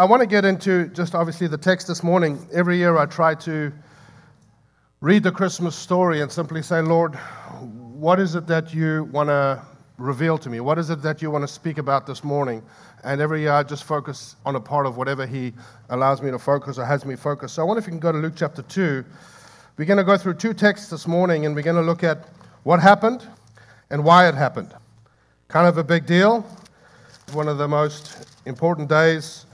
I want to get into just obviously the text this morning. Every year I try to read the Christmas story and simply say, Lord, what is it that you want to reveal to me? What is it that you want to speak about this morning? And every year I just focus on a part of whatever He allows me to focus or has me focus. So I wonder if you can go to Luke chapter 2. We're going to go through two texts this morning and we're going to look at what happened and why it happened. Kind of a big deal. One of the most important days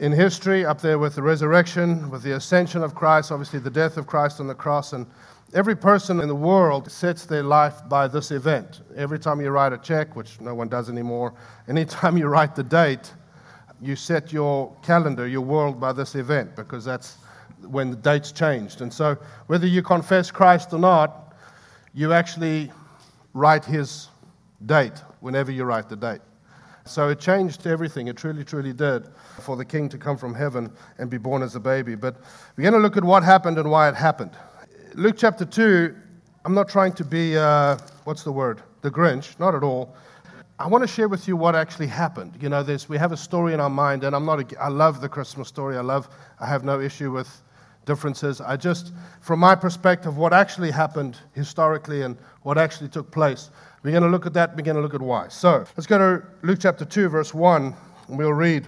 in history, up there with the resurrection, with the ascension of Christ, obviously the death of Christ on the cross. And every person in the world sets their life by this event. Every time you write a check, which no one does anymore, anytime you write the date, you set your calendar, your world by this event, because that's when the dates changed. And so, whether you confess Christ or not, you actually write his date whenever you write the date. So it changed everything. It truly, truly did for the king to come from heaven and be born as a baby. But we're going to look at what happened and why it happened. Luke chapter 2, I'm not trying to be, uh, what's the word? The Grinch, not at all. I want to share with you what actually happened. You know, there's, we have a story in our mind, and I'm not, a, I love the Christmas story. I love, I have no issue with differences. I just, from my perspective, what actually happened historically and what actually took place. We're going to look at that. We're going to look at why. So let's go to Luke chapter 2, verse 1, and we'll read.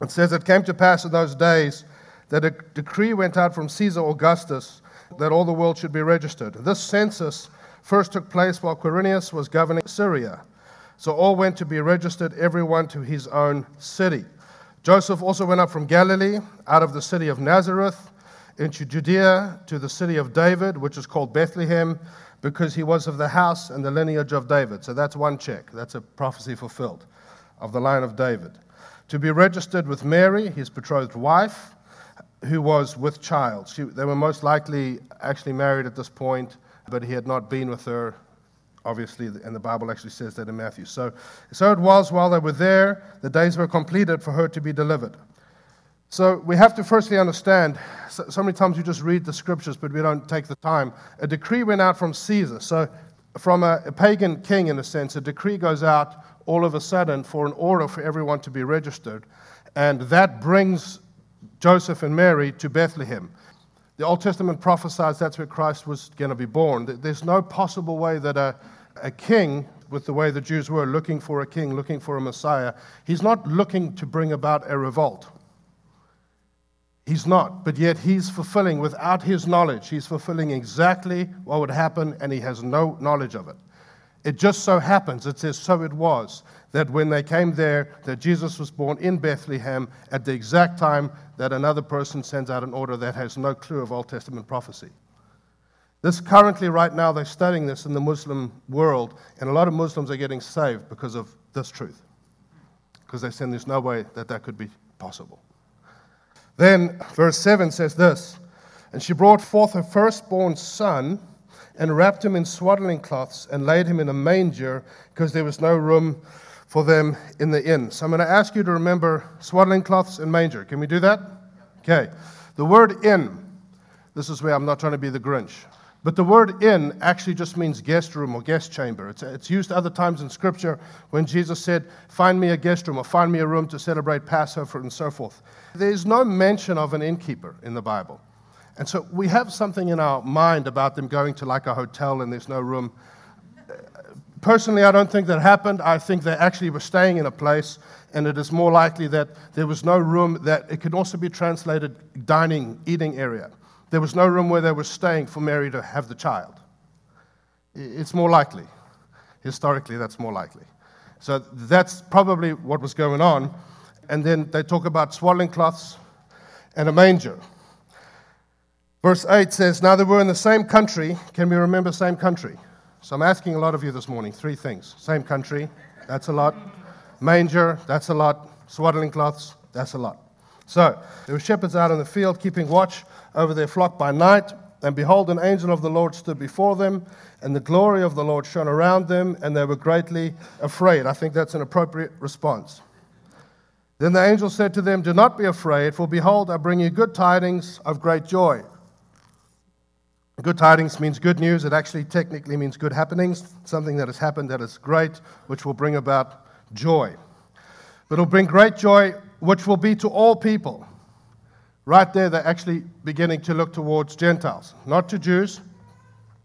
It says, It came to pass in those days that a decree went out from Caesar Augustus that all the world should be registered. This census first took place while Quirinius was governing Syria. So all went to be registered, everyone to his own city. Joseph also went up from Galilee, out of the city of Nazareth, into Judea to the city of David, which is called Bethlehem, because he was of the house and the lineage of David. So that's one check. That's a prophecy fulfilled of the line of David. To be registered with Mary, his betrothed wife, who was with child. She, they were most likely actually married at this point, but he had not been with her, obviously, and the Bible actually says that in Matthew. So, so it was while they were there, the days were completed for her to be delivered. So we have to firstly understand so, so, many times we just read the scriptures, but we don't take the time. A decree went out from Caesar. So, from a, a pagan king, in a sense, a decree goes out all of a sudden for an order for everyone to be registered. And that brings Joseph and Mary to Bethlehem. The Old Testament prophesies that's where Christ was going to be born. There's no possible way that a, a king, with the way the Jews were looking for a king, looking for a Messiah, he's not looking to bring about a revolt. He's not, but yet he's fulfilling without his knowledge. He's fulfilling exactly what would happen, and he has no knowledge of it. It just so happens, it says, so it was, that when they came there, that Jesus was born in Bethlehem at the exact time that another person sends out an order that has no clue of Old Testament prophecy. This currently, right now, they're studying this in the Muslim world, and a lot of Muslims are getting saved because of this truth. Because they saying there's no way that that could be possible. Then, verse 7 says this And she brought forth her firstborn son and wrapped him in swaddling cloths and laid him in a manger because there was no room for them in the inn. So I'm going to ask you to remember swaddling cloths and manger. Can we do that? Okay. The word inn, this is where I'm not trying to be the Grinch. But the word inn actually just means guest room or guest chamber. It's, it's used other times in Scripture when Jesus said, Find me a guest room or find me a room to celebrate Passover and so forth. There's no mention of an innkeeper in the Bible. And so we have something in our mind about them going to like a hotel and there's no room. Personally, I don't think that happened. I think they actually were staying in a place, and it is more likely that there was no room that it could also be translated dining, eating area. There was no room where they were staying for Mary to have the child. It's more likely. Historically, that's more likely. So that's probably what was going on. And then they talk about swaddling cloths and a manger. Verse 8 says, Now they were in the same country. Can we remember same country? So I'm asking a lot of you this morning three things. Same country, that's a lot. Manger, that's a lot. Swaddling cloths, that's a lot. So there were shepherds out in the field keeping watch over their flock by night. And behold, an angel of the Lord stood before them, and the glory of the Lord shone around them, and they were greatly afraid. I think that's an appropriate response. Then the angel said to them, Do not be afraid, for behold, I bring you good tidings of great joy. Good tidings means good news. It actually technically means good happenings, something that has happened that is great, which will bring about joy. But it'll bring great joy which will be to all people. Right there, they're actually beginning to look towards Gentiles, not to Jews,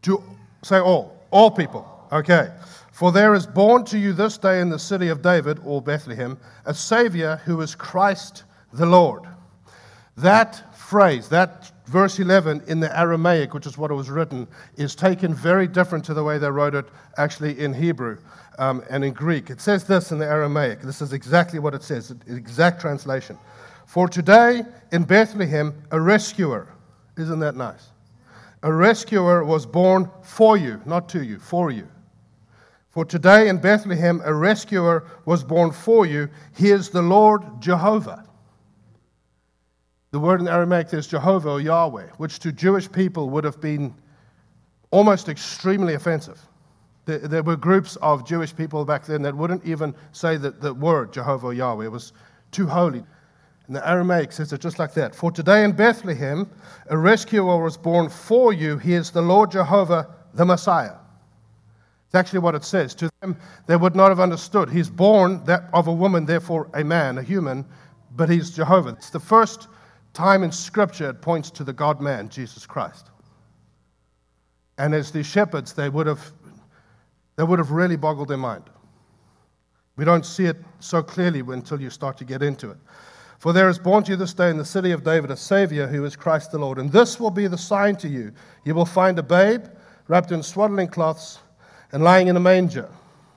to say all, all people. Okay. For there is born to you this day in the city of David, or Bethlehem, a Savior who is Christ the Lord. That phrase, that verse 11 in the Aramaic, which is what it was written, is taken very different to the way they wrote it actually in Hebrew um, and in Greek. It says this in the Aramaic. This is exactly what it says, exact translation. For today in Bethlehem, a rescuer. Isn't that nice? A rescuer was born for you, not to you, for you. For today in Bethlehem, a rescuer was born for you. He is the Lord Jehovah. The word in Aramaic is Jehovah or Yahweh, which to Jewish people would have been almost extremely offensive. There, were groups of Jewish people back then that wouldn't even say that the word Jehovah or Yahweh. Was too holy. And the Aramaic says it just like that. For today in Bethlehem, a rescuer was born for you. He is the Lord Jehovah, the Messiah. It's actually what it says. To them, they would not have understood. He's born that of a woman, therefore a man, a human, but he's Jehovah. It's the first time in Scripture it points to the God man, Jesus Christ. And as the shepherds, they would have, they would have really boggled their mind. We don't see it so clearly until you start to get into it. For there is born to you this day in the city of David a Savior who is Christ the Lord. And this will be the sign to you. You will find a babe wrapped in swaddling cloths and lying in a manger.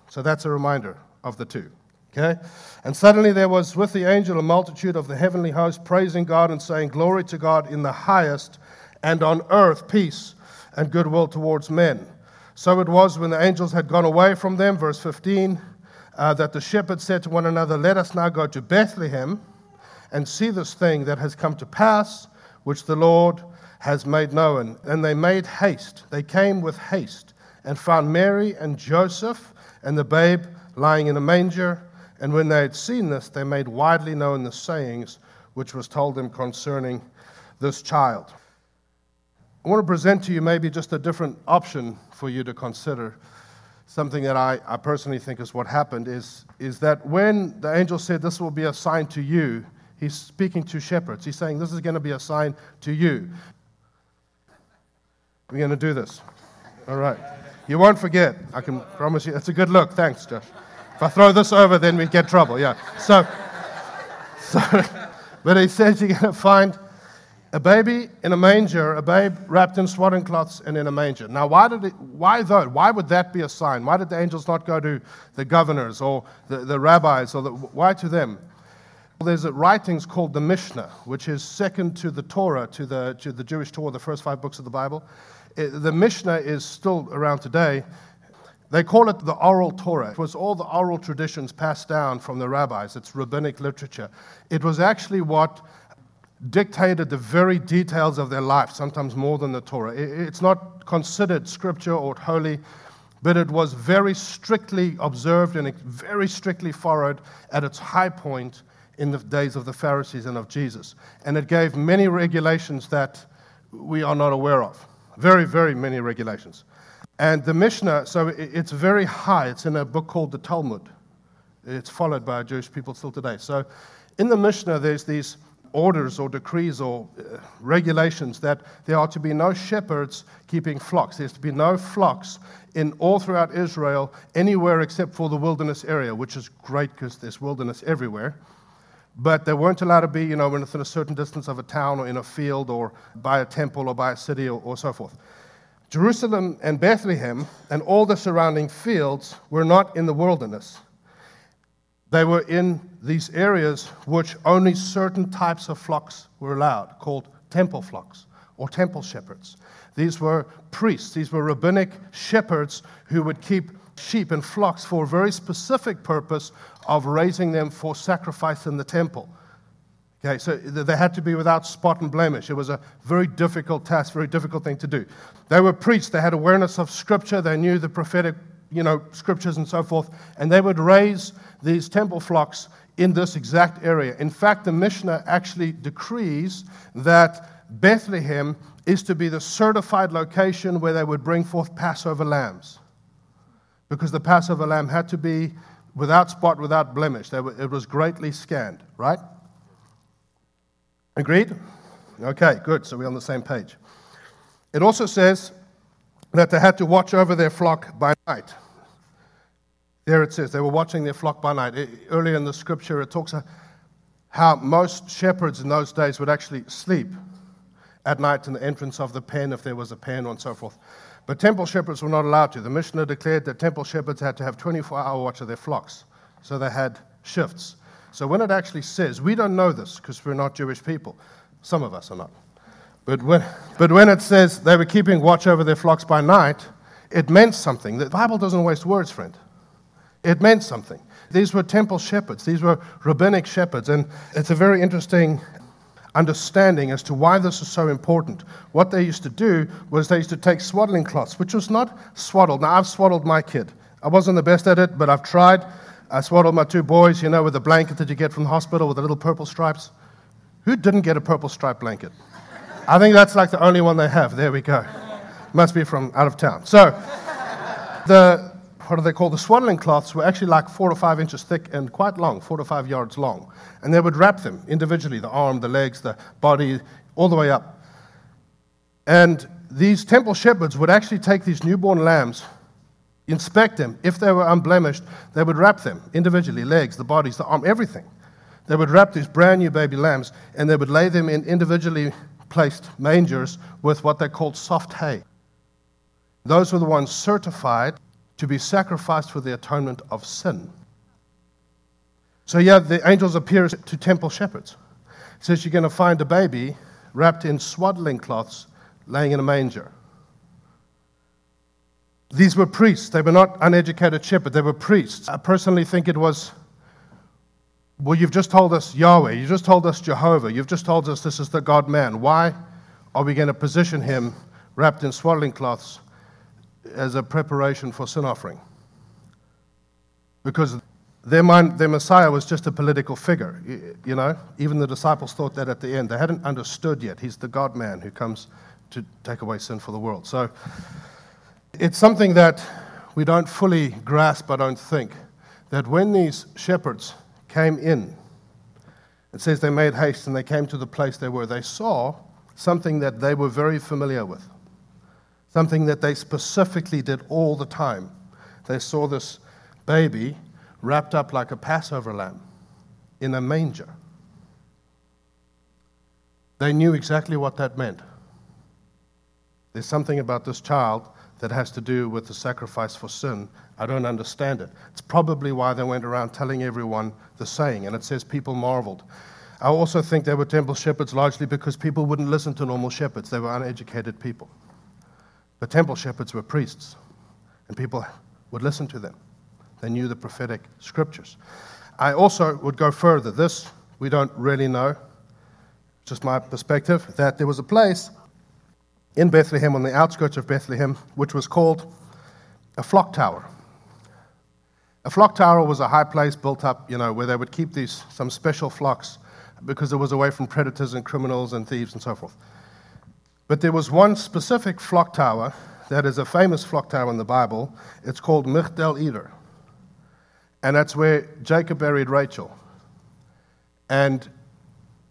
So that's a reminder of the two. Okay? And suddenly there was with the angel a multitude of the heavenly host praising God and saying, Glory to God in the highest, and on earth peace and goodwill towards men. So it was when the angels had gone away from them, verse 15, uh, that the shepherds said to one another, Let us now go to Bethlehem and see this thing that has come to pass, which the Lord has made known. And they made haste. They came with haste and found Mary and Joseph and the babe lying in a manger. And when they had seen this, they made widely known the sayings which was told them concerning this child. I want to present to you maybe just a different option for you to consider. Something that I, I personally think is what happened is, is that when the angel said, This will be a sign to you, he's speaking to shepherds. He's saying, This is going to be a sign to you. We're going to do this. All right. You won't forget. I can promise you. That's a good look. Thanks, Josh. If I throw this over, then we get trouble. Yeah. So, so but he says you're going to find a baby in a manger, a babe wrapped in swaddling cloths and in a manger. Now, why did it, why though? Why would that be a sign? Why did the angels not go to the governors or the, the rabbis or the, why to them? Well, there's a writings called the Mishnah, which is second to the Torah, to the, to the Jewish Torah, the first five books of the Bible the Mishnah is still around today. They call it the oral Torah. It was all the oral traditions passed down from the rabbis. It's rabbinic literature. It was actually what dictated the very details of their life, sometimes more than the Torah. It's not considered scripture or holy, but it was very strictly observed and very strictly followed at its high point in the days of the Pharisees and of Jesus. And it gave many regulations that we are not aware of. Very, very many regulations. And the Mishnah, so it's very high. It's in a book called the Talmud. It's followed by Jewish people still today. So in the Mishnah, there's these orders or decrees or uh, regulations that there are to be no shepherds keeping flocks. There's to be no flocks in all throughout Israel, anywhere except for the wilderness area, which is great because there's wilderness everywhere but they weren't allowed to be, you know, within a certain distance of a town or in a field or by a temple or by a city or, or so forth. Jerusalem and Bethlehem and all the surrounding fields were not in the wilderness. They were in these areas which only certain types of flocks were allowed, called temple flocks or temple shepherds. These were priests, these were rabbinic shepherds who would keep sheep and flocks for a very specific purpose of raising them for sacrifice in the temple. Okay, so they had to be without spot and blemish. It was a very difficult task, very difficult thing to do. They were priests, they had awareness of scripture, they knew the prophetic, you know, scriptures and so forth, and they would raise these temple flocks in this exact area. In fact, the Mishnah actually decrees that Bethlehem is to be the certified location where they would bring forth Passover lambs. Because the Passover lamb had to be without spot, without blemish. Were, it was greatly scanned, right? Agreed? Okay, good. So we're on the same page. It also says that they had to watch over their flock by night. There it says they were watching their flock by night. Earlier in the scripture, it talks how most shepherds in those days would actually sleep at night in the entrance of the pen if there was a pen and so forth. But temple shepherds were not allowed to. The Mishnah declared that temple shepherds had to have 24 hour watch of their flocks. So they had shifts. So when it actually says, we don't know this because we're not Jewish people, some of us are not. But when, but when it says they were keeping watch over their flocks by night, it meant something. The Bible doesn't waste words, friend. It meant something. These were temple shepherds, these were rabbinic shepherds. And it's a very interesting understanding as to why this is so important. What they used to do was they used to take swaddling cloths, which was not swaddled. Now, I've swaddled my kid. I wasn't the best at it, but I've tried. I swaddled my two boys, you know, with the blanket that you get from the hospital with the little purple stripes. Who didn't get a purple stripe blanket? I think that's like the only one they have. There we go. Must be from out of town. So, the what do they call the swaddling cloths were actually like four to five inches thick and quite long, four to five yards long. And they would wrap them individually the arm, the legs, the body, all the way up. And these temple shepherds would actually take these newborn lambs, inspect them. If they were unblemished, they would wrap them individually legs, the bodies, the arm, everything. They would wrap these brand new baby lambs and they would lay them in individually placed mangers with what they called soft hay. Those were the ones certified to be sacrificed for the atonement of sin. So, yeah, the angels appear to temple shepherds. It says you're going to find a baby wrapped in swaddling cloths laying in a manger. These were priests. They were not uneducated shepherds, they were priests. I personally think it was, well, you've just told us Yahweh, you just told us Jehovah, you've just told us this is the God man. Why are we going to position him wrapped in swaddling cloths as a preparation for sin offering. Because their, mind, their Messiah was just a political figure, you know. Even the disciples thought that at the end. They hadn't understood yet. He's the God man who comes to take away sin for the world. So it's something that we don't fully grasp, I don't think, that when these shepherds came in, it says they made haste and they came to the place they were, they saw something that they were very familiar with something that they specifically did all the time. They saw this baby wrapped up like a Passover lamb in a manger. They knew exactly what that meant. There's something about this child that has to do with the sacrifice for sin. I don't understand it. It's probably why they went around telling everyone the saying, and it says people marveled. I also think they were temple shepherds largely because people wouldn't listen to normal shepherds, they were uneducated people. The temple shepherds were priests, and people would listen to them. They knew the prophetic scriptures. I also would go further. This we don't really know, just my perspective, that there was a place in Bethlehem, on the outskirts of Bethlehem, which was called a flock tower. A flock tower was a high place built up, you know, where they would keep these some special flocks because it was away from predators and criminals and thieves and so forth. But there was one specific flock tower that is a famous flock tower in the Bible. It's called Migdal Eder. And that's where Jacob buried Rachel. And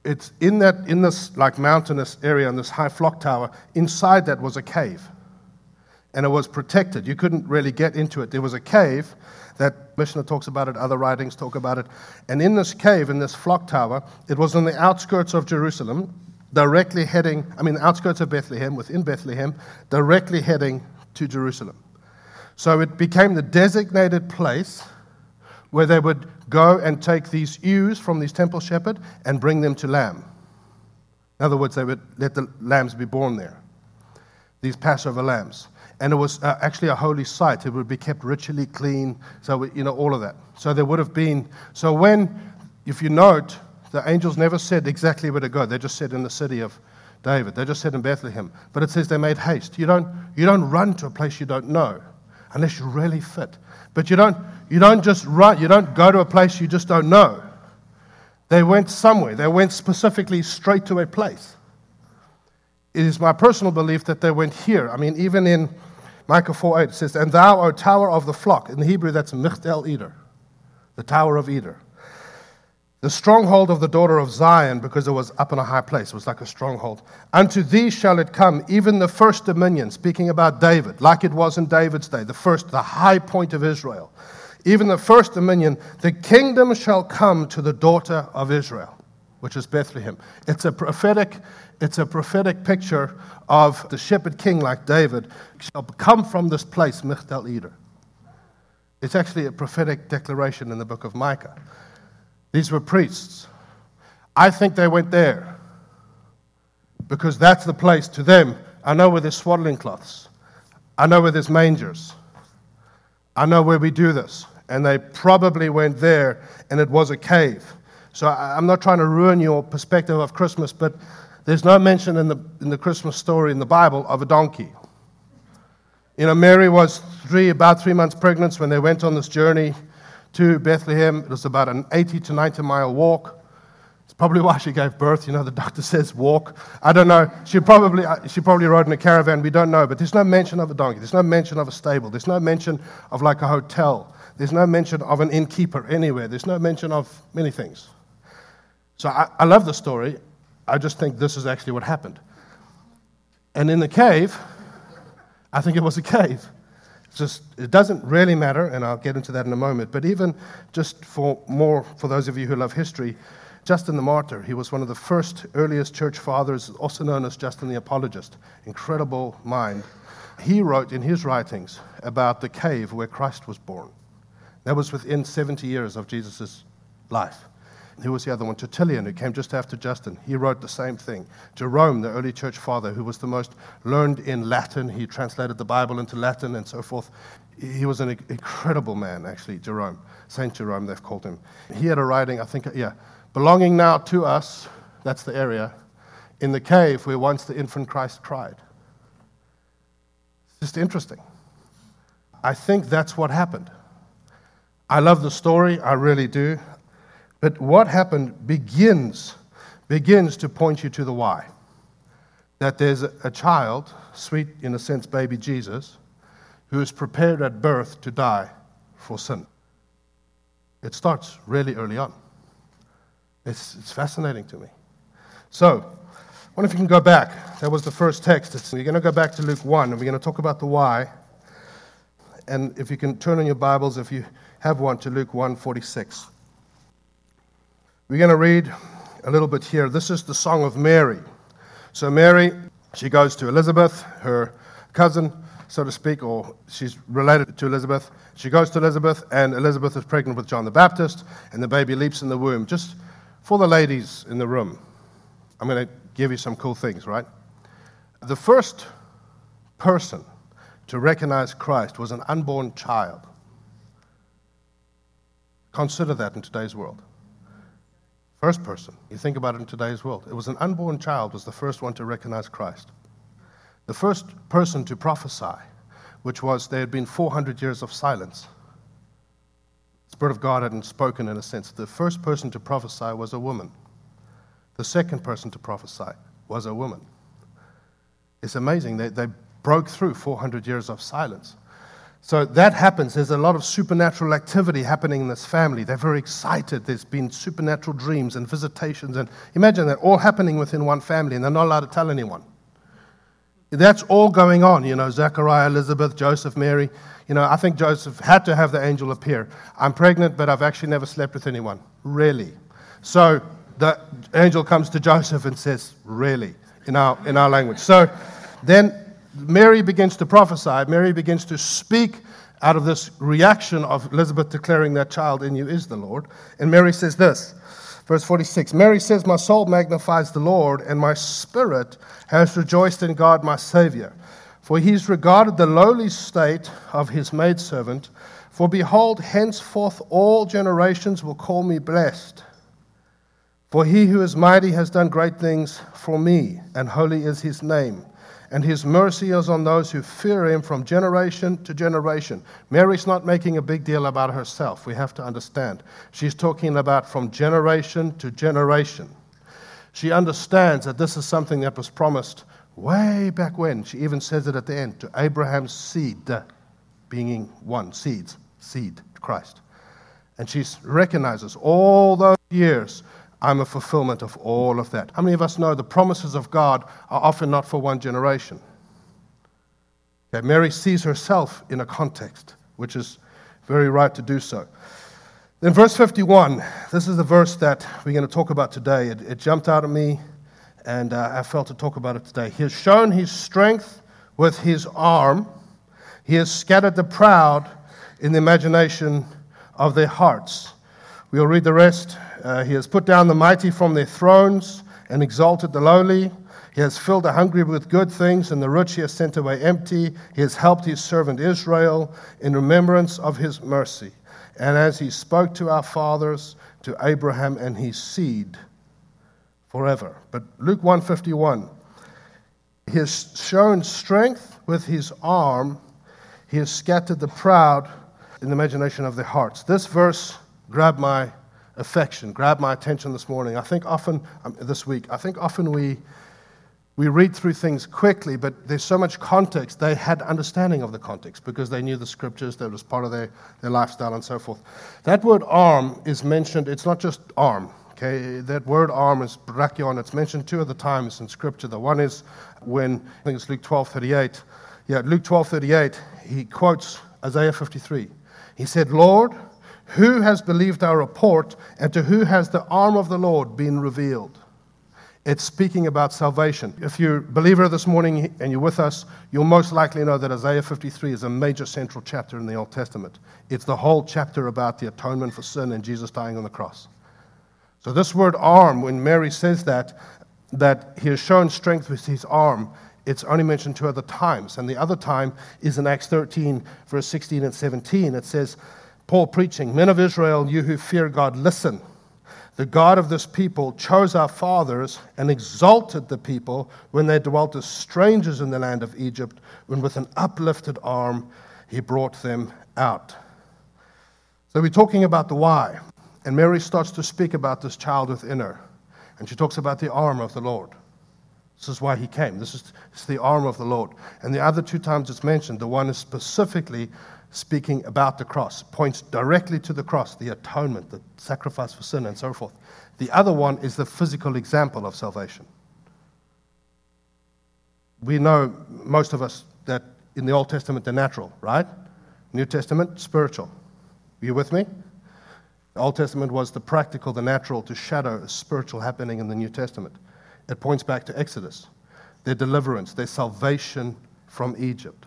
it's in that in this like mountainous area in this high flock tower, inside that was a cave. And it was protected. You couldn't really get into it. There was a cave that Mishnah talks about it, other writings talk about it. And in this cave, in this flock tower, it was on the outskirts of Jerusalem, directly heading, I mean, the outskirts of Bethlehem, within Bethlehem, directly heading to Jerusalem. So it became the designated place where they would go and take these ewes from these temple shepherd and bring them to lamb. In other words, they would let the lambs be born there, these Passover lambs. And it was uh, actually a holy site. It would be kept ritually clean. So, you know, all of that. So there would have been, so when, if you note, the angels never said exactly where to go. They just said in the city of David. They just said in Bethlehem. But it says they made haste. You don't, you don't run to a place you don't know unless you're really fit. But you don't, you don't just run, you don't go to a place you just don't know. They went somewhere. They went specifically straight to a place. It is my personal belief that they went here. I mean, even in Micah 4 8, it says, And thou, O tower of the flock. In Hebrew, that's Migdal Eder, the tower of Eder. The stronghold of the daughter of Zion, because it was up in a high place. It was like a stronghold. Unto thee shall it come, even the first dominion, speaking about David, like it was in David's day, the first, the high point of Israel. Even the first dominion, the kingdom shall come to the daughter of Israel, which is Bethlehem. It's a prophetic, it's a prophetic picture of the shepherd king like David shall come from this place, Migdal Eder. It's actually a prophetic declaration in the book of Micah. These were priests. I think they went there because that's the place to them. I know where there's swaddling cloths. I know where there's mangers. I know where we do this. And they probably went there and it was a cave. So I'm not trying to ruin your perspective of Christmas, but there's no mention in the, in the Christmas story in the Bible of a donkey. You know, Mary was three, about three months pregnant when they went on this journey to Bethlehem. It was about an 80 to 90 mile walk. It's probably why she gave birth. You know, the doctor says walk. I don't know. She probably, uh, she probably rode in a caravan. We don't know. But there's no mention of a donkey. There's no mention of a stable. There's no mention of like a hotel. There's no mention of an innkeeper anywhere. There's no mention of many things. So I, I love the story. I just think this is actually what happened. And in the cave, I think it was a cave just it doesn't really matter, and I'll get into that in a moment. But even just for more for those of you who love history, Justin the Martyr, he was one of the first earliest church fathers, also known as Justin the Apologist. Incredible mind. He wrote in his writings about the cave where Christ was born. That was within 70 years of Jesus' life. Who was the other one? Tertullian, who came just after Justin. He wrote the same thing. Jerome, the early church father, who was the most learned in Latin, he translated the Bible into Latin and so forth. He was an incredible man, actually, Jerome. Saint Jerome, they've called him. He had a writing, I think, yeah, belonging now to us, that's the area, in the cave where once the infant Christ cried. It's just interesting. I think that's what happened. I love the story, I really do. But what happened begins, begins to point you to the why. That there's a child, sweet in a sense, baby Jesus, who is prepared at birth to die for sin. It starts really early on. It's, it's fascinating to me. So, I wonder if you can go back. That was the first text. It's, we're going to go back to Luke 1, and we're going to talk about the why. And if you can turn on your Bibles, if you have one, to Luke 1 46. We're going to read a little bit here. This is the Song of Mary. So, Mary, she goes to Elizabeth, her cousin, so to speak, or she's related to Elizabeth. She goes to Elizabeth, and Elizabeth is pregnant with John the Baptist, and the baby leaps in the womb. Just for the ladies in the room, I'm going to give you some cool things, right? The first person to recognize Christ was an unborn child. Consider that in today's world. First person. You think about it in today's world. It was an unborn child was the first one to recognize Christ. The first person to prophesy, which was there had been 400 years of silence. The Spirit of God hadn't spoken in a sense. The first person to prophesy was a woman. The second person to prophesy was a woman. It's amazing. They, they broke through 400 years of silence. So that happens. There's a lot of supernatural activity happening in this family. They're very excited. There's been supernatural dreams and visitations. And imagine that all happening within one family, and they're not allowed to tell anyone. That's all going on, you know, Zechariah, Elizabeth, Joseph, Mary. You know, I think Joseph had to have the angel appear. I'm pregnant, but I've actually never slept with anyone. Really? So the angel comes to Joseph and says, Really? In our, in our language. So then Mary begins to prophesy. Mary begins to speak out of this reaction of Elizabeth declaring that child in you is the Lord. And Mary says this, verse 46 Mary says, My soul magnifies the Lord, and my spirit has rejoiced in God my Savior. For he's regarded the lowly state of his maidservant. For behold, henceforth all generations will call me blessed. For he who is mighty has done great things for me, and holy is his name and his mercy is on those who fear him from generation to generation. Mary's not making a big deal about herself. We have to understand. She's talking about from generation to generation. She understands that this is something that was promised way back when. She even says it at the end to Abraham's seed, being one, seeds, seed, Christ. And she recognizes all those years, I'm a fulfillment of all of that. How many of us know the promises of God are often not for one generation? Okay, Mary sees herself in a context, which is very right to do so. Then, verse 51, this is the verse that we're going to talk about today. It, it jumped out at me, and uh, I felt to talk about it today. He has shown his strength with his arm, he has scattered the proud in the imagination of their hearts. We'll read the rest. Uh, he has put down the mighty from their thrones and exalted the lowly. He has filled the hungry with good things, and the rich he has sent away empty. He has helped his servant Israel in remembrance of his mercy. And as he spoke to our fathers, to Abraham and his seed forever. But Luke 151, he has shown strength with his arm. He has scattered the proud in the imagination of their hearts. This verse grabbed my affection, grabbed my attention this morning. I think often, um, this week, I think often we we read through things quickly, but there's so much context. They had understanding of the context because they knew the scriptures, that was part of their, their lifestyle and so forth. That word arm is mentioned, it's not just arm. Okay, that word arm is brachion. It's mentioned two other times in Scripture. The one is when I think it's Luke 12:38. Yeah, Luke 12:38. He quotes Isaiah 53. He said, "Lord, who has believed our report, and to who has the arm of the Lord been revealed?" It's speaking about salvation. If you're a believer this morning and you're with us, you'll most likely know that Isaiah 53 is a major central chapter in the Old Testament. It's the whole chapter about the atonement for sin and Jesus dying on the cross. So, this word arm, when Mary says that, that he has shown strength with his arm, it's only mentioned two other times. And the other time is in Acts 13, verse 16 and 17. It says, Paul preaching, Men of Israel, you who fear God, listen. The God of this people chose our fathers and exalted the people when they dwelt as strangers in the land of Egypt, when with an uplifted arm he brought them out. So we're talking about the why. And Mary starts to speak about this child within her. And she talks about the arm of the Lord. This is why he came. This is, the arm of the Lord. And the other two times it's mentioned, the one is specifically speaking about the cross, points directly to the cross, the atonement, the sacrifice for sin, and so forth. The other one is the physical example of salvation. We know, most of us, that in the Old Testament, they're natural, right? New Testament, spiritual. Are you with me? The Old Testament was the practical, the natural, to shadow a spiritual happening in the New Testament. It points back to Exodus, their deliverance, their salvation from Egypt.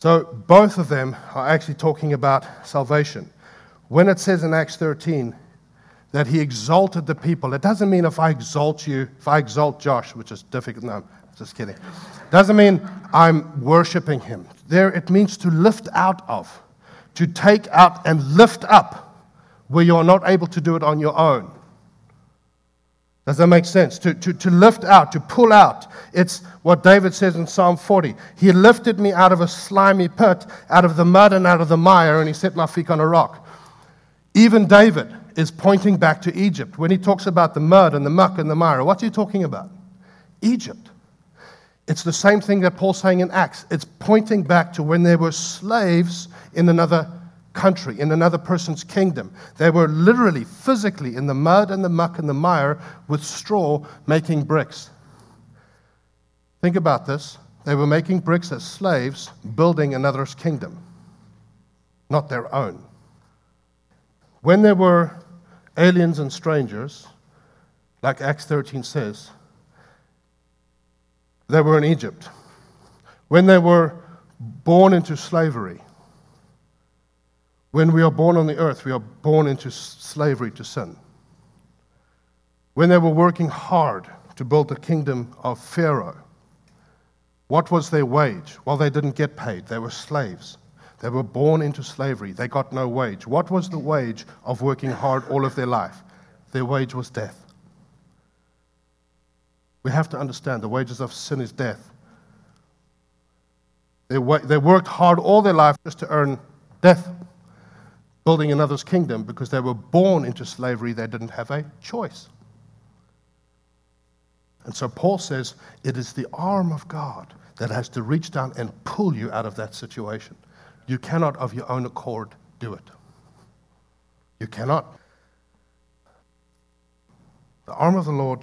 So both of them are actually talking about salvation. When it says in Acts 13 that he exalted the people, it doesn't mean if I exalt you, if I exalt Josh, which is difficult. No, just kidding. Doesn't mean I'm worshiping him. There, it means to lift out of, to take out and lift up where you're not able to do it on your own. Does that make sense? To, to, to lift out, to pull out. It's what David says in Psalm 40. He lifted me out of a slimy pit, out of the mud and out of the mire, and he set my feet on a rock. Even David is pointing back to Egypt. When he talks about the mud and the muck and the mire, what's he talking about? Egypt. It's the same thing that Paul's saying in Acts. It's pointing back to when there were slaves in another country, in another person's kingdom. They were literally, physically in the mud and the muck and the mire with straw making bricks. Think about this. They were making bricks as slaves, building another's kingdom, not their own. When there were aliens and strangers, like Acts 13 says, they were in Egypt. When they were born into slavery, when we are born on the earth, we are born into slavery to sin. When they were working hard to build the kingdom of Pharaoh, what was their wage? Well, they didn't get paid, they were slaves. They were born into slavery, they got no wage. What was the wage of working hard all of their life? Their wage was death. We have to understand the wages of sin is death. They, they worked hard all their life just to earn death building another's kingdom because they were born into slavery, they didn't have a choice. And so Paul says it is the arm of God that has to reach down and pull you out of that situation. You cannot, of your own accord, do it. You cannot. The arm of the Lord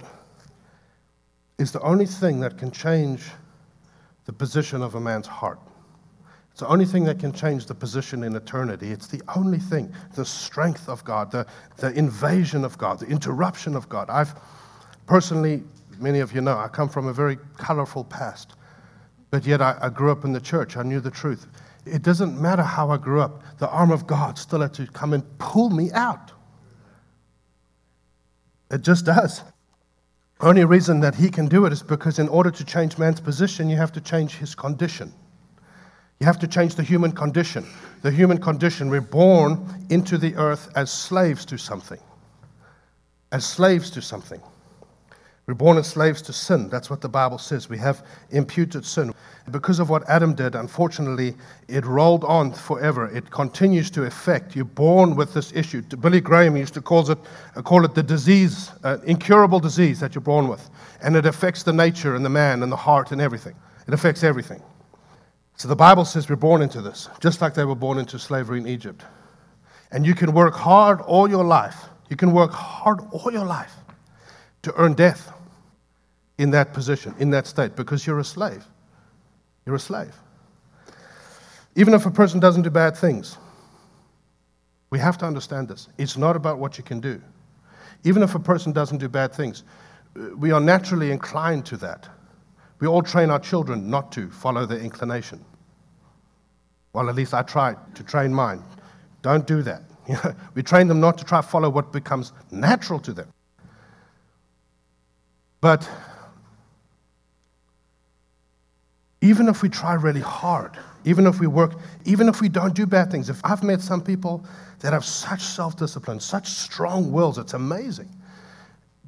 is the only thing that can change the position of a man's heart. It's the only thing that can change the position in eternity. It's the only thing, the strength of God, the, the invasion of God, the interruption of God. I've personally, many of you know, I come from a very colorful past, but yet I, I grew up in the church. I knew the truth. It doesn't matter how I grew up, the arm of God still had to come and pull me out. It just does. The Only reason that he can do it is because in order to change man's position, you have to change his condition. You have to change the human condition. The human condition, we're born into the earth as slaves to something. As slaves to something. We're born as slaves to sin. That's what the Bible says. We have imputed sin. Because of what Adam did, unfortunately, it rolled on forever. It continues to affect. You're born with this issue. Billy Graham used to call it, uh, call it the disease, uh, incurable disease that you're born with. And it affects the nature and the man and the heart and everything. It affects everything. So the Bible says we're born into this, just like they were born into slavery in Egypt. And you can work hard all your life. You can work hard all your life to earn death in that position, in that state, because you're a slave. You're a slave. Even if a person doesn't do bad things, we have to understand this. It's not about what you can do. Even if a person doesn't do bad things, we are naturally inclined to that. We all train our children not to follow their inclination. Well, at least I try to train mine. Don't do that. we train them not to try to follow what becomes natural to them. But even if we try really hard, even if we work, even if we don't do bad things, if I've met some people that have such self discipline, such strong wills, it's amazing.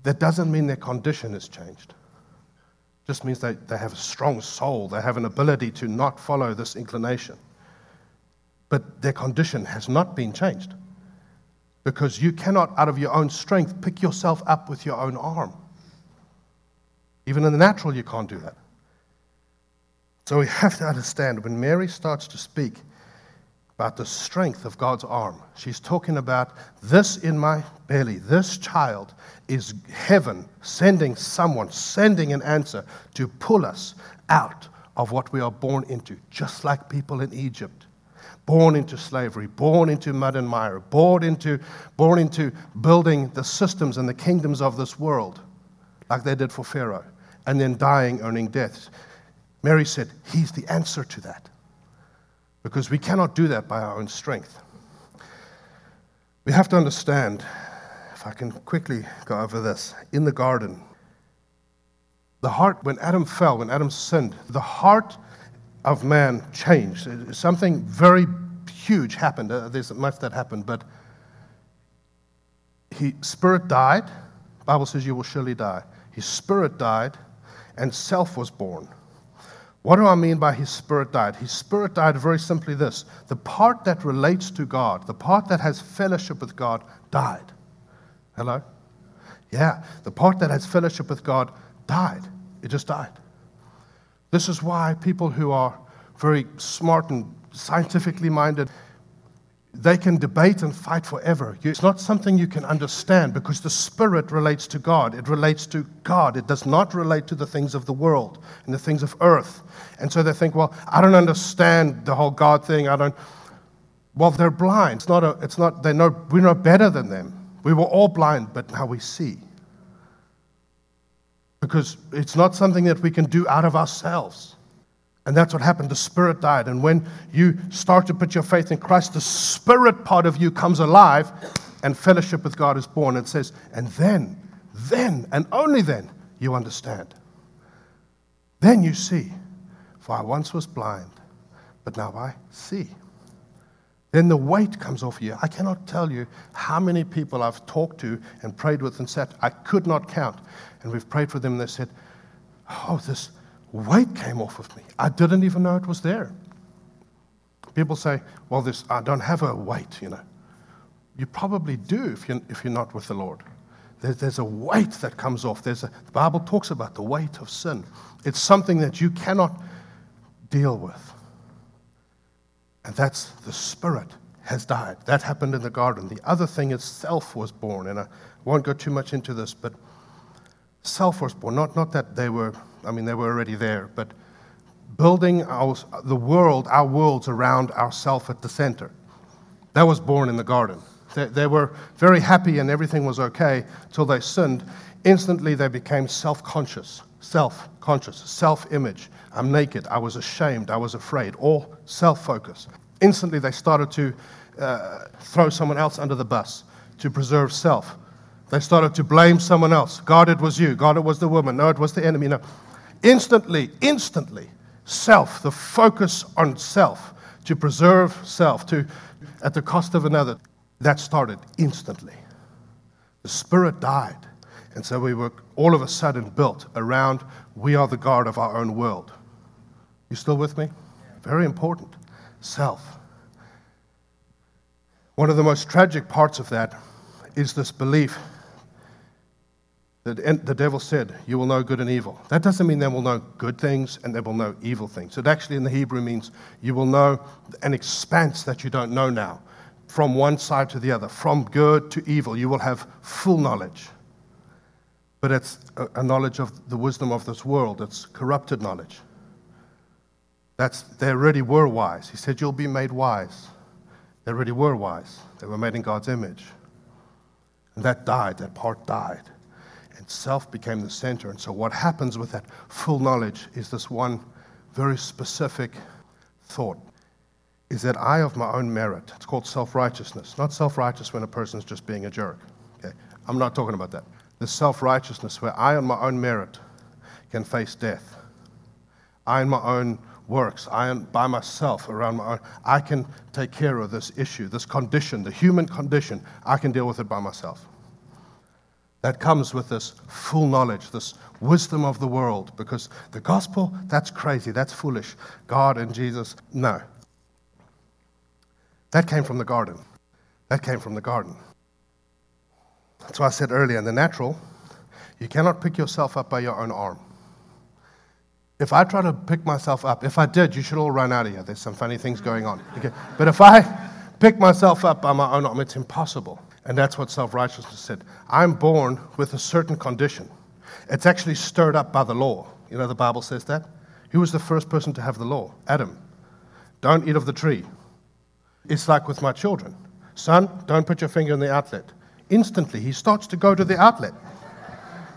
That doesn't mean their condition has changed just means they, they have a strong soul. They have an ability to not follow this inclination. But their condition has not been changed. Because you cannot, out of your own strength, pick yourself up with your own arm. Even in the natural, you can't do that. So we have to understand when Mary starts to speak, about the strength of God's arm. She's talking about this in my belly. This child is heaven sending someone, sending an answer to pull us out of what we are born into, just like people in Egypt. Born into slavery, born into mud and mire, born into, born into building the systems and the kingdoms of this world, like they did for Pharaoh, and then dying, earning death. Mary said, He's the answer to that because we cannot do that by our own strength. We have to understand, if I can quickly go over this, in the garden, the heart, when Adam fell, when Adam sinned, the heart of man changed. Something very huge happened. Uh, there's much that happened, but his spirit died. Bible says you will surely die. His spirit died, and self was born. What do I mean by his spirit died? His spirit died very simply this the part that relates to God, the part that has fellowship with God, died. Hello? Yeah, the part that has fellowship with God died. It just died. This is why people who are very smart and scientifically minded they can debate and fight forever. It's not something you can understand because the Spirit relates to God. It relates to God. It does not relate to the things of the world and the things of earth. And so they think, well, I don't understand the whole God thing. I don't. Well, they're blind. It's not. A, it's not. They know we're not better than them. We were all blind, but now we see. Because it's not something that we can do out of ourselves. And that's what happened. The Spirit died. And when you start to put your faith in Christ, the Spirit part of you comes alive and fellowship with God is born. And says, and then, then, and only then, you understand. Then you see. For I once was blind, but now I see. Then the weight comes off you. I cannot tell you how many people I've talked to and prayed with and said, I could not count. And we've prayed for them and they said, Oh, this weight came off of me. I didn't even know it was there. People say, well, this, I don't have a weight, you know. You probably do if you're, if you're not with the Lord. There, there's a weight that comes off. There's a, the Bible talks about the weight of sin. It's something that you cannot deal with. And that's the spirit has died. That happened in the garden. The other thing itself was born. And I won't go too much into this, but self was born. Not, not that they were, I mean, they were already there, but building our, the world, our worlds around ourself at the center. That was born in the garden. They, they were very happy and everything was okay till they sinned. Instantly, they became self conscious, self conscious, self image. I'm naked. I was ashamed. I was afraid. All self focus. Instantly, they started to uh, throw someone else under the bus to preserve self. They started to blame someone else. God, it was you. God, it was the woman. No, it was the enemy. No. Instantly, instantly, self, the focus on self, to preserve self, to at the cost of another, that started instantly. The spirit died. And so we were all of a sudden built around we are the guard of our own world. You still with me? Very important. Self. One of the most tragic parts of that is this belief that the devil said, You will know good and evil. That doesn't mean they will know good things and they will know evil things. It actually in the Hebrew means you will know an expanse that you don't know now, from one side to the other, from good to evil. You will have full knowledge. But it's a knowledge of the wisdom of this world, it's corrupted knowledge. That's, they already were wise. He said, You'll be made wise. They already were wise. They were made in God's image. And that died, that part died. And self became the center. And so, what happens with that full knowledge is this one very specific thought is that I, of my own merit, it's called self righteousness. Not self righteous when a person's just being a jerk. Okay? I'm not talking about that. The self righteousness where I, on my own merit, can face death. I, in my own works. I by myself around my own. I can take care of this issue, this condition, the human condition. I can deal with it by myself. That comes with this full knowledge, this wisdom of the world, because the gospel, that's crazy, that's foolish. God and Jesus, no. That came from the garden. That came from the garden. That's why I said earlier in the natural, you cannot pick yourself up by your own arm. If I try to pick myself up, if I did, you should all run out of here. There's some funny things going on. Okay? But if I pick myself up by my own arm, it's impossible. And that's what self righteousness said. I'm born with a certain condition. It's actually stirred up by the law. You know, the Bible says that. Who was the first person to have the law? Adam. Don't eat of the tree. It's like with my children. Son, don't put your finger in the outlet. Instantly, he starts to go to the outlet.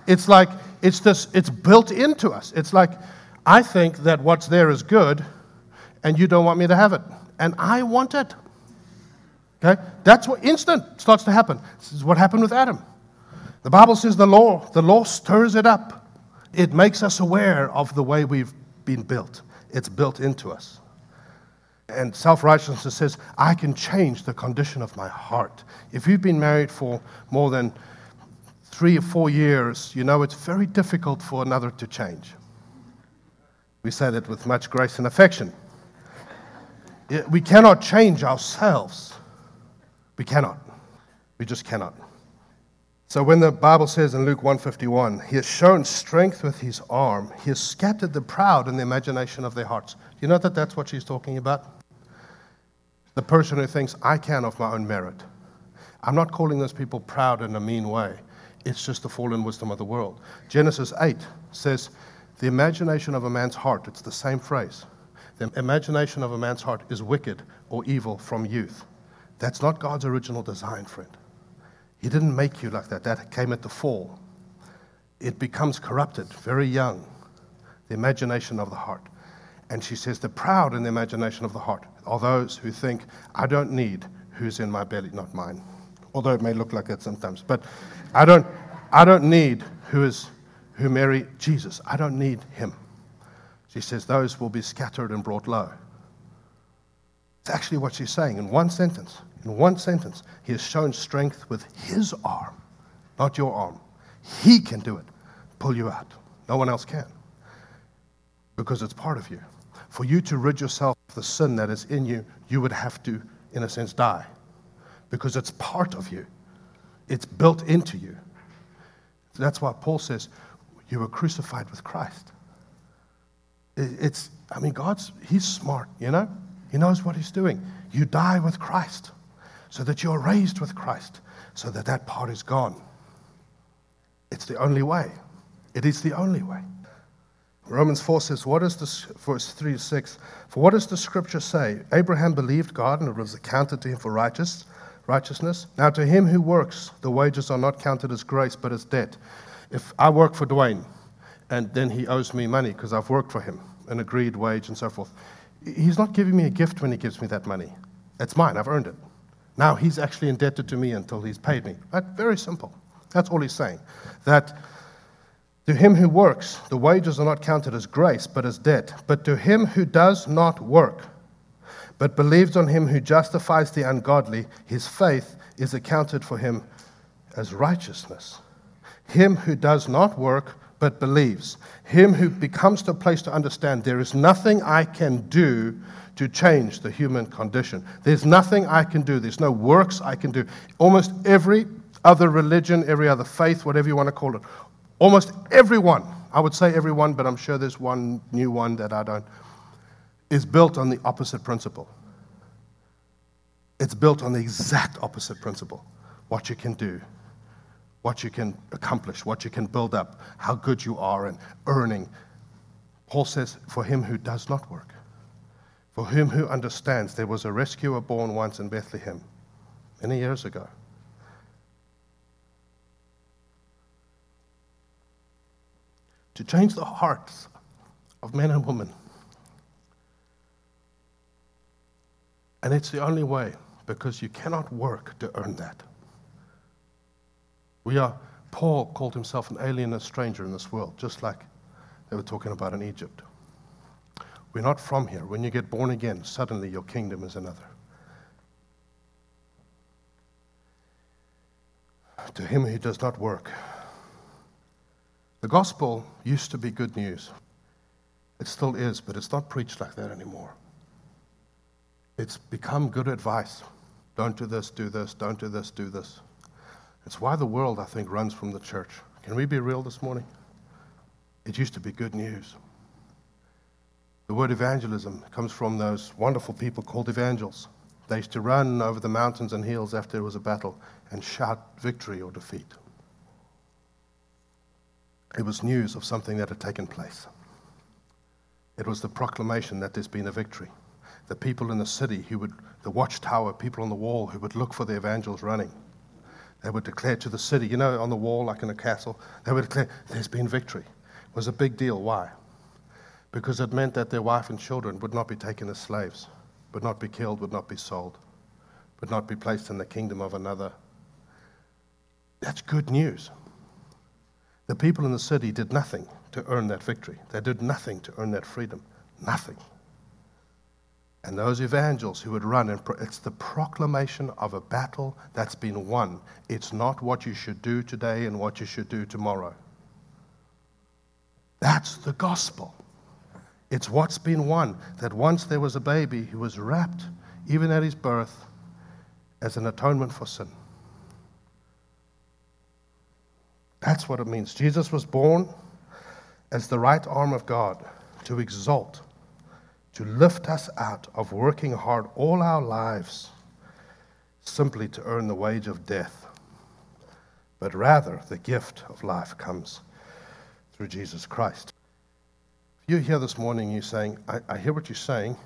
It's like, it's this, it's built into us. It's like, I think that what's there is good, and you don't want me to have it. And I want it. Okay? That's what instant starts to happen. This is what happened with Adam. The Bible says the law, the law stirs it up. It makes us aware of the way we've been built. It's built into us. And self righteousness says, I can change the condition of my heart. If you've been married for more than three or four years, you know it's very difficult for another to change. We say that with much grace and affection. We cannot change ourselves. We cannot. We just cannot. So when the Bible says in Luke 151, he has shown strength with his arm, he has scattered the proud in the imagination of their hearts. Do you know that that's what she's talking about? The person who thinks, I can of my own merit. I'm not calling those people proud in a mean way. It's just the fallen wisdom of the world. Genesis 8 says, the imagination of a man's heart, it's the same phrase. The imagination of a man's heart is wicked or evil from youth. That's not God's original design, friend. He didn't make you like that. That came at the fall. It becomes corrupted very young, the imagination of the heart. And she says, the proud in the imagination of the heart are those who think, I don't need who's in my belly, not mine. Although it may look like that sometimes. But I don't, I don't need who is who marry Jesus. I don't need him. She says, Those will be scattered and brought low. It's actually what she's saying in one sentence. In one sentence, he has shown strength with his arm, not your arm. He can do it, pull you out. No one else can because it's part of you. For you to rid yourself of the sin that is in you, you would have to, in a sense, die because it's part of you, it's built into you. That's why Paul says, you were crucified with Christ. It's, I mean, God's, He's smart, you know? He knows what He's doing. You die with Christ so that you're raised with Christ, so that that part is gone. It's the only way. It is the only way. Romans 4 says, What is this, verse 3 to 6? For what does the scripture say? Abraham believed God and it was accounted to him for righteous, righteousness. Now, to him who works, the wages are not counted as grace, but as debt. If I work for Dwayne and then he owes me money because I've worked for him, an agreed wage and so forth, he's not giving me a gift when he gives me that money. It's mine, I've earned it. Now he's actually indebted to me until he's paid me. Right? Very simple. That's all he's saying. That to him who works, the wages are not counted as grace, but as debt. But to him who does not work, but believes on him who justifies the ungodly, his faith is accounted for him as righteousness. Him who does not work, but believes. Him who becomes to a place to understand there is nothing I can do to change the human condition. There's nothing I can do. There's no works I can do. Almost every other religion, every other faith, whatever you want to call it, almost everyone, I would say everyone, but I'm sure there's one new one that I don't, is built on the opposite principle. It's built on the exact opposite principle what you can do, what you can accomplish, what you can build up, how good you are in earning. Paul says, For him who does not work, for whom who understands, there was a rescuer born once in Bethlehem many years ago. To change the hearts of men and women. And it's the only way because you cannot work to earn that. We are, Paul called himself an alien, a stranger in this world, just like they were talking about in Egypt. We're not from here. When you get born again, suddenly your kingdom is another. To him who does not work. The gospel used to be good news. It still is, but it's not preached like that anymore. It's become good advice. Don't do this, do this, don't do this, do this. It's why the world, I think, runs from the church. Can we be real this morning? It used to be good news. The word evangelism comes from those wonderful people called evangels. They used to run over the mountains and hills after there was a battle and shout victory or defeat. It was news of something that had taken place. It was the proclamation that there's been a victory. The people in the city who would, the watchtower, people on the wall who would look for the evangels running. They would declare to the city, you know, on the wall, like in a castle, they would declare, there's been victory. It was a big deal. Why? Because it meant that their wife and children would not be taken as slaves, would not be killed, would not be sold, would not be placed in the kingdom of another. That's good news. The people in the city did nothing to earn that victory. They did nothing to earn that freedom. Nothing. And those evangels who would run, and pro- it's the proclamation of a battle that's been won. It's not what you should do today and what you should do tomorrow. That's the gospel. It's what's been won. That once there was a baby who was wrapped, even at his birth, as an atonement for sin. That's what it means. Jesus was born as the right arm of God to exalt, to lift us out of working hard all our lives simply to earn the wage of death, but rather the gift of life comes through Jesus Christ. You're here this morning, you're saying, I, I hear what you're saying,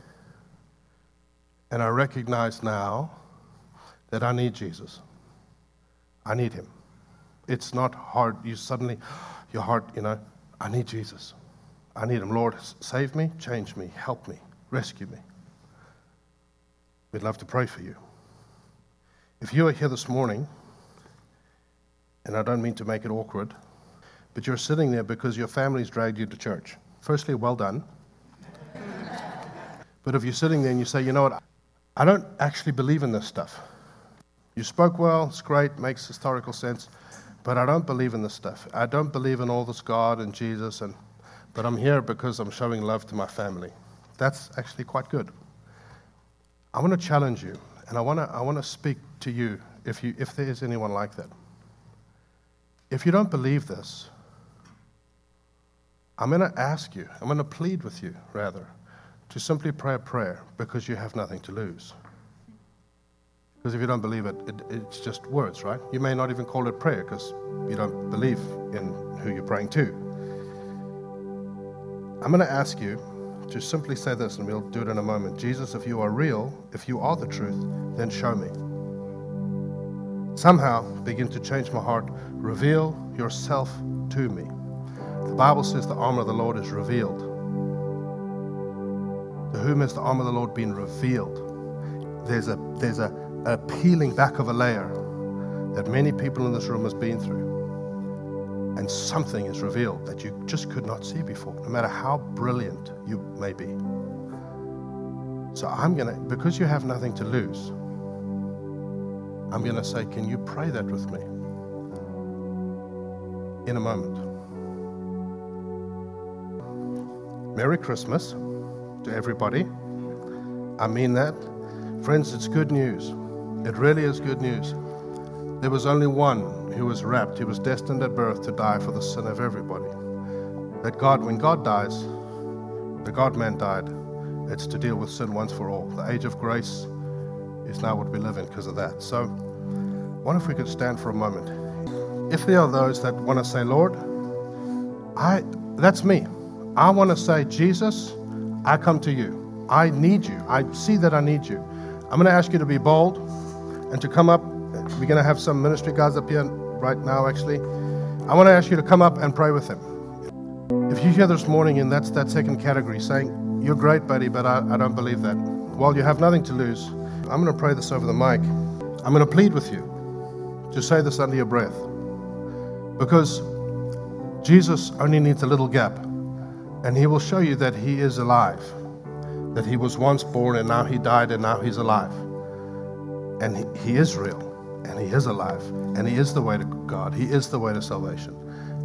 and I recognize now that I need Jesus. I need him. It's not hard. You suddenly, your heart, you know, I need Jesus. I need him. Lord, save me, change me, help me, rescue me. We'd love to pray for you. If you are here this morning, and I don't mean to make it awkward, but you're sitting there because your family's dragged you to church. Firstly, well done. but if you're sitting there and you say, you know what, I don't actually believe in this stuff. You spoke well, it's great, makes historical sense, but I don't believe in this stuff. I don't believe in all this God and Jesus, and, but I'm here because I'm showing love to my family. That's actually quite good. I want to challenge you, and I want to, I want to speak to you if, you if there is anyone like that. If you don't believe this, I'm going to ask you, I'm going to plead with you, rather, to simply pray a prayer because you have nothing to lose. Because if you don't believe it, it, it's just words, right? You may not even call it prayer because you don't believe in who you're praying to. I'm going to ask you to simply say this, and we'll do it in a moment. Jesus, if you are real, if you are the truth, then show me. Somehow begin to change my heart. Reveal yourself to me. The Bible says the armor of the Lord is revealed. To whom has the arm of the Lord been revealed? There's a there's a, a peeling back of a layer that many people in this room has been through. And something is revealed that you just could not see before, no matter how brilliant you may be. So I'm gonna, because you have nothing to lose, I'm gonna say, can you pray that with me? In a moment. Merry Christmas to everybody. I mean that. Friends, it's good news. It really is good news. There was only one who was wrapped. He was destined at birth to die for the sin of everybody. That God, when God dies, the God man died. It's to deal with sin once for all. The age of grace is now what we live in because of that. So, wonder if we could stand for a moment. If there are those that want to say, Lord, I that's me. I want to say, Jesus, I come to you. I need you. I see that I need you. I'm going to ask you to be bold and to come up. We're going to have some ministry guys up here right now, actually. I want to ask you to come up and pray with them. If you're here this morning and that's that second category, saying, You're great, buddy, but I, I don't believe that. Well, you have nothing to lose. I'm going to pray this over the mic. I'm going to plead with you to say this under your breath. Because Jesus only needs a little gap and he will show you that he is alive, that he was once born and now he died and now he's alive. And he, he is real and he is alive and he is the way to God, he is the way to salvation.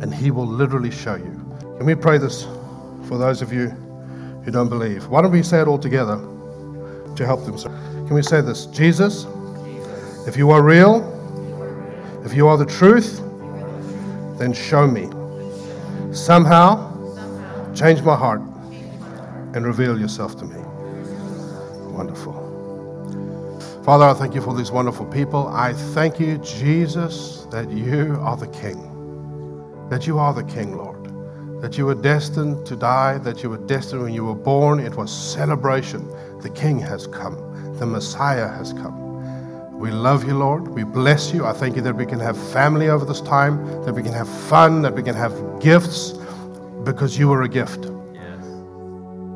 And he will literally show you. Can we pray this for those of you who don't believe? Why don't we say it all together to help them? Can we say this? Jesus, if you are real, if you are the truth, then show me. Somehow, Change my heart and reveal yourself to me. Wonderful. Father, I thank you for these wonderful people. I thank you, Jesus, that you are the King. That you are the King, Lord. That you were destined to die, that you were destined when you were born. It was celebration. The King has come, the Messiah has come. We love you, Lord. We bless you. I thank you that we can have family over this time, that we can have fun, that we can have gifts because you are a gift. Yes.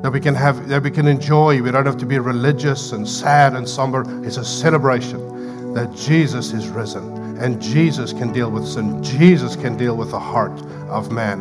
That we can have, that we can enjoy. We don't have to be religious and sad and somber. It's a celebration that Jesus is risen and Jesus can deal with sin. Jesus can deal with the heart of man.